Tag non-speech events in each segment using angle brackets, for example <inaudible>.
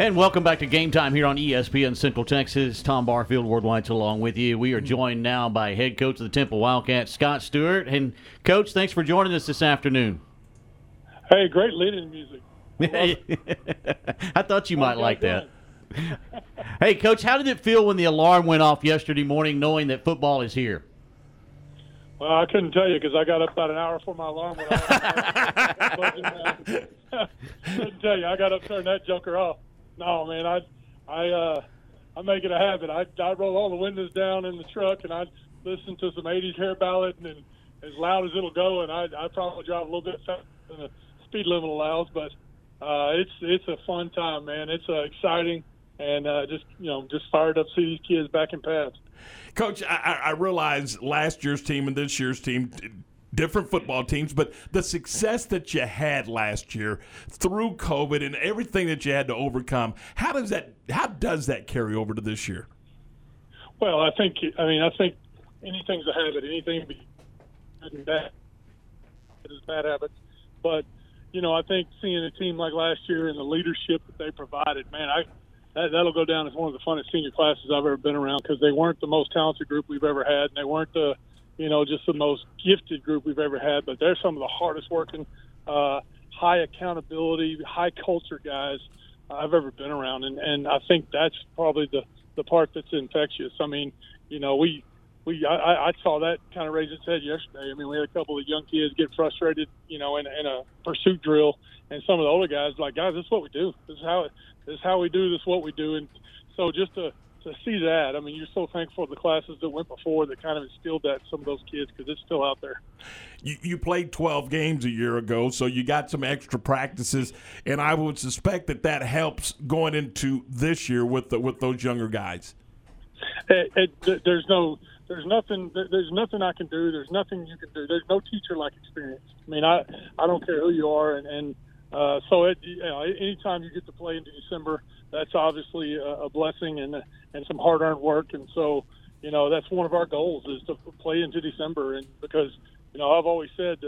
And welcome back to Game Time here on ESPN Central Texas. Tom Barfield, Ward White's along with you. We are joined now by head coach of the Temple Wildcats, Scott Stewart. And, Coach, thanks for joining us this afternoon. Hey, great leading music. <laughs> I thought you might like that. <laughs> hey, Coach, how did it feel when the alarm went off yesterday morning knowing that football is here? Well, I couldn't tell you because I got up about an hour before my alarm went off. <laughs> couldn't tell you. I got up turning that joker off no, man, I, I, uh, I make it a habit. I, I roll all the windows down in the truck and I listen to some '80s hair ballad and, and as loud as it'll go. And I, I probably drive a little bit faster than the speed limit allows, but uh, it's it's a fun time, man. It's uh, exciting and uh, just you know just fired up to see these kids back in pads. Coach, I, I realize last year's team and this year's team different football teams, but the success that you had last year through COVID and everything that you had to overcome, how does that how does that carry over to this year? Well, I think I mean I think anything's a habit. Anything good and bad is bad habits, but you know I think seeing a team like last year and the leadership that they provided, man, I that, that'll go down as one of the funnest senior classes I've ever been around because they weren't the most talented group we've ever had, and they weren't the you know, just the most gifted group we've ever had. But they're some of the hardest working, uh, high accountability, high culture guys I've ever been around, and and I think that's probably the the part that's infectious. I mean, you know, we we I, I saw that kind of raise its head yesterday. I mean, we had a couple of young kids get frustrated, you know, in, in a pursuit drill, and some of the older guys like, guys, this is what we do. This is how this is how we do. This is what we do. And so just to to see that, I mean, you're so thankful for the classes that went before that kind of instilled that in some of those kids because it's still out there. You, you, played 12 games a year ago, so you got some extra practices, and I would suspect that that helps going into this year with the, with those younger guys. It, it, there's no, there's nothing, there's nothing I can do. There's nothing you can do. There's no teacher like experience. I mean, I, I don't care who you are, and, and uh, so it, you know, anytime you get to play into December, that's obviously a, blessing and and some hard earned work. And so, you know, that's one of our goals is to play into December. And because, you know, I've always said,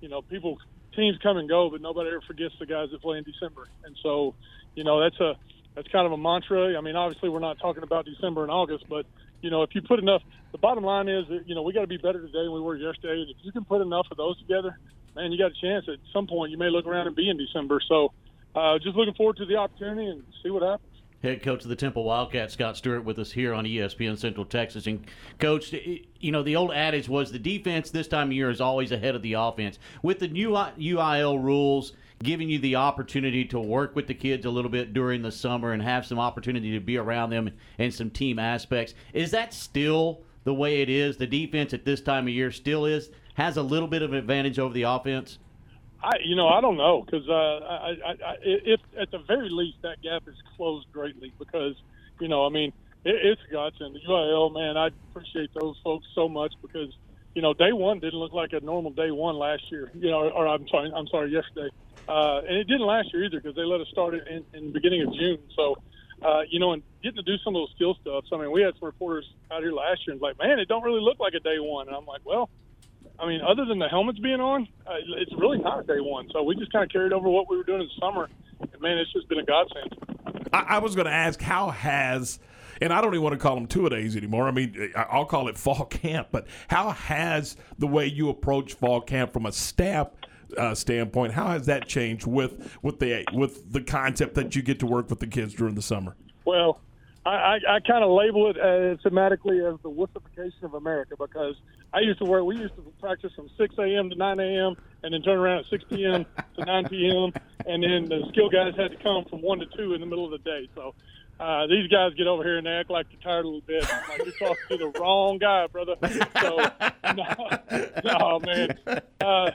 you know, people teams come and go, but nobody ever forgets the guys that play in December. And so, you know, that's a that's kind of a mantra. I mean, obviously, we're not talking about December and August, but you know, if you put enough, the bottom line is that you know we got to be better today than we were yesterday. And if you can put enough of those together, man, you got a chance. At some point, you may look around and be in December. So, uh, just looking forward to the opportunity and see what happens. Head coach of the Temple Wildcats, Scott Stewart, with us here on ESPN Central Texas. And, coach, you know, the old adage was the defense this time of year is always ahead of the offense. With the new UIL rules giving you the opportunity to work with the kids a little bit during the summer and have some opportunity to be around them and some team aspects, is that still the way it is? The defense at this time of year still is has a little bit of an advantage over the offense? I, you know, I don't know because uh, I, I, I, if at the very least that gap is closed greatly because, you know, I mean, it, it's a godsend. The UIL, man, I appreciate those folks so much because, you know, day one didn't look like a normal day one last year. You know, or I'm sorry, I'm sorry, yesterday, uh, and it didn't last year either because they let us start it in, in the beginning of June. So, uh, you know, and getting to do some of those skill stuff. So, I mean, we had some reporters out here last year and like, man, it don't really look like a day one, and I'm like, well I mean, other than the helmets being on, uh, it's really not a day one. So we just kind of carried over what we were doing in the summer. And man, it's just been a godsend. I, I was going to ask, how has and I don't even want to call them two a days anymore. I mean, I'll call it fall <laughs> camp. But how has the way you approach fall camp from a staff uh, standpoint, how has that changed with with the with the concept that you get to work with the kids during the summer? Well, I, I, I kind of label it as thematically as the wussification of America because I used to work. We used to practice from 6 a.m. to 9 a.m. and then turn around at 6 p.m. to 9 p.m. and then the skill guys had to come from one to two in the middle of the day. So uh, these guys get over here and they act like they're tired a little bit. I'm like you're talking to the wrong guy, brother. So <laughs> no, no man. Uh,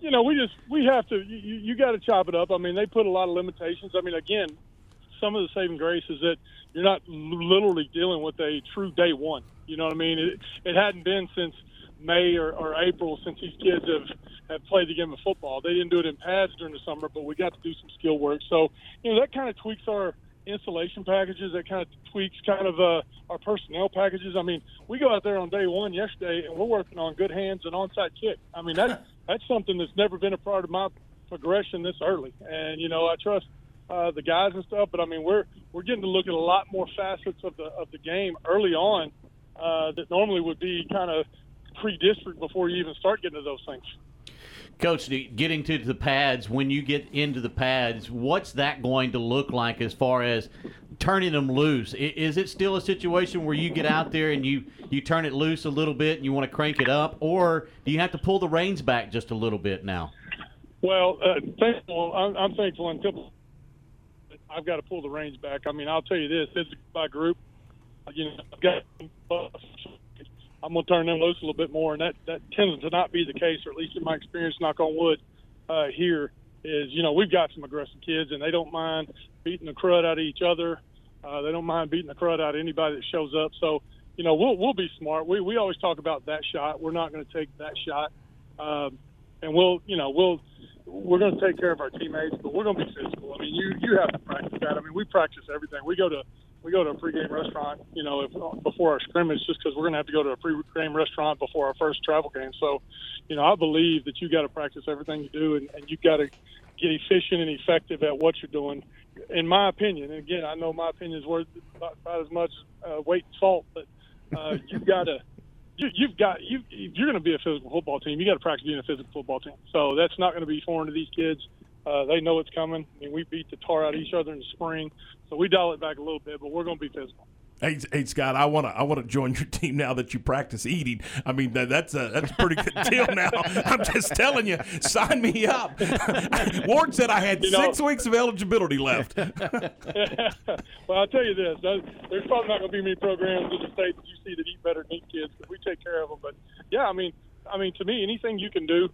you know, we just we have to. You, you got to chop it up. I mean, they put a lot of limitations. I mean, again, some of the saving grace is that you're not literally dealing with a true day one. You know what I mean? It, it hadn't been since May or, or April since these kids have have played the game of football. They didn't do it in pads during the summer, but we got to do some skill work. So you know that kind of tweaks our installation packages. That kind of tweaks kind of uh, our personnel packages. I mean, we go out there on day one yesterday, and we're working on good hands and onside kick. I mean that <laughs> that's something that's never been a part of my progression this early. And you know, I trust uh, the guys and stuff. But I mean, we're we're getting to look at a lot more facets of the of the game early on uh, that normally would be kind of pre-district before you even start getting to those things. Coach, getting to the pads, when you get into the pads, what's that going to look like as far as turning them loose? Is it still a situation where you get out there and you, you turn it loose a little bit and you want to crank it up, or do you have to pull the reins back just a little bit now? Well, uh, thankful. I'm, I'm thankful until I've got to pull the reins back. I mean, I'll tell you this: it's by group. You know, I've got I'm going to turn them loose a little bit more, and that that tends to not be the case, or at least in my experience, knock on wood, uh, here is you know we've got some aggressive kids, and they don't mind beating the crud out of each other. Uh, they don't mind beating the crud out of anybody that shows up. So you know we'll we'll be smart. We we always talk about that shot. We're not going to take that shot, um, and we'll you know we'll we're going to take care of our teammates, but we're going to be physical. I mean, you you have to practice that. I mean, we practice everything. We go to we go to a pregame restaurant, you know, if, before our scrimmage, just because we're going to have to go to a pregame restaurant before our first travel game. So, you know, I believe that you got to practice everything you do, and, and you got to get efficient and effective at what you're doing. In my opinion, and again, I know my opinion is worth about, about as much uh, weight and salt, but uh, <laughs> you've got to. You, you've got you. If you're going to be a physical football team, you got to practice being a physical football team. So that's not going to be foreign to these kids. Uh, they know it's coming. I mean, we beat the tar out of each other in the spring, so we dial it back a little bit, but we're going to be physical. Hey, hey, Scott, I want to I want to join your team now that you practice eating. I mean, that, that's a that's a pretty good <laughs> deal now. I'm just telling you, sign me up. <laughs> Ward said I had you six weeks of eligibility left. <laughs> well, I'll tell you this: there's probably not going to be many programs in the state that you see that eat better than eat kids because we take care of them. But yeah, I mean, I mean, to me, anything you can do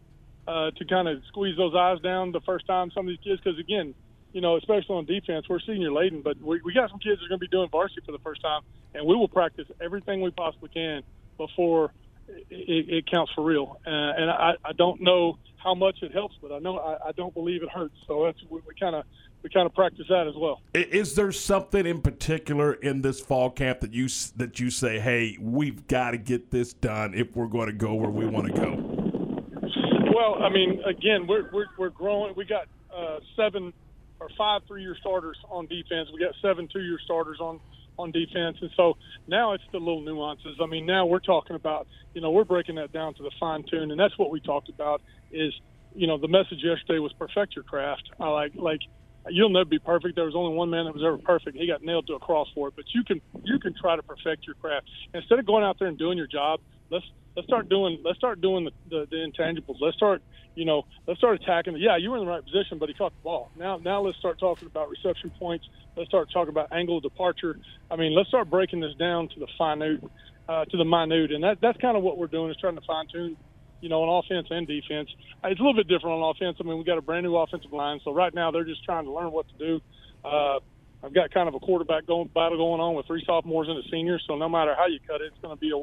uh, to kind of squeeze those eyes down the first time some of these kids, because again, you know, especially on defense, we're senior laden, but we, we got some kids that are going to be doing varsity for the first time, and we will practice everything we possibly can before it, it counts for real. Uh, and I, I don't know how much it helps, but I know I, I don't believe it hurts. So that's we kind of we kind of practice that as well. Is there something in particular in this fall camp that you that you say, hey, we've got to get this done if we're going to go where we want to go? Well, I mean, again, we're we're, we're growing. We got uh, seven or five three-year starters on defense. We got seven two-year starters on on defense, and so now it's the little nuances. I mean, now we're talking about, you know, we're breaking that down to the fine tune, and that's what we talked about. Is you know, the message yesterday was perfect your craft. I like like you'll never be perfect. There was only one man that was ever perfect. He got nailed to a cross for it. But you can you can try to perfect your craft instead of going out there and doing your job. Let's let's start doing let's start doing the, the, the intangibles. Let's start you know let's start attacking. Yeah, you were in the right position, but he caught the ball. Now now let's start talking about reception points. Let's start talking about angle of departure. I mean, let's start breaking this down to the minute, uh, to the minute, and that that's kind of what we're doing is trying to fine tune. You know, on offense and defense, it's a little bit different on offense. I mean, we got a brand new offensive line, so right now they're just trying to learn what to do. Uh, I've got kind of a quarterback going, battle going on with three sophomores and a senior, so no matter how you cut it, it's going to be a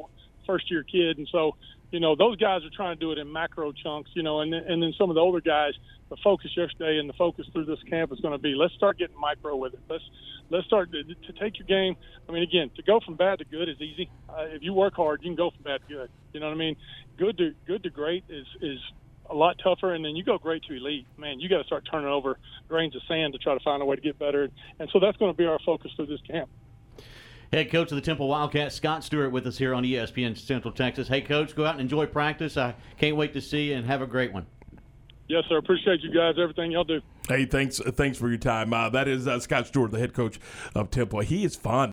first year kid, and so you know, those guys are trying to do it in macro chunks, you know, and and then some of the older guys, the focus yesterday and the focus through this camp is going to be let's start getting micro with it. Let's let's start to, to take your game. I mean, again, to go from bad to good is easy. Uh, if you work hard, you can go from bad to good. You know what I mean? Good to good to great is is a lot tougher, and then you go great to elite. Man, you got to start turning over grains of sand to try to find a way to get better, and so that's going to be our focus through this camp. Head coach of the Temple Wildcats, Scott Stewart, with us here on ESPN Central Texas. Hey, coach, go out and enjoy practice. I can't wait to see you and have a great one. Yes, sir. Appreciate you guys, everything y'all do. Hey, thanks, thanks for your time. Uh, that is uh, Scott Stewart, the head coach of Temple. He is fun.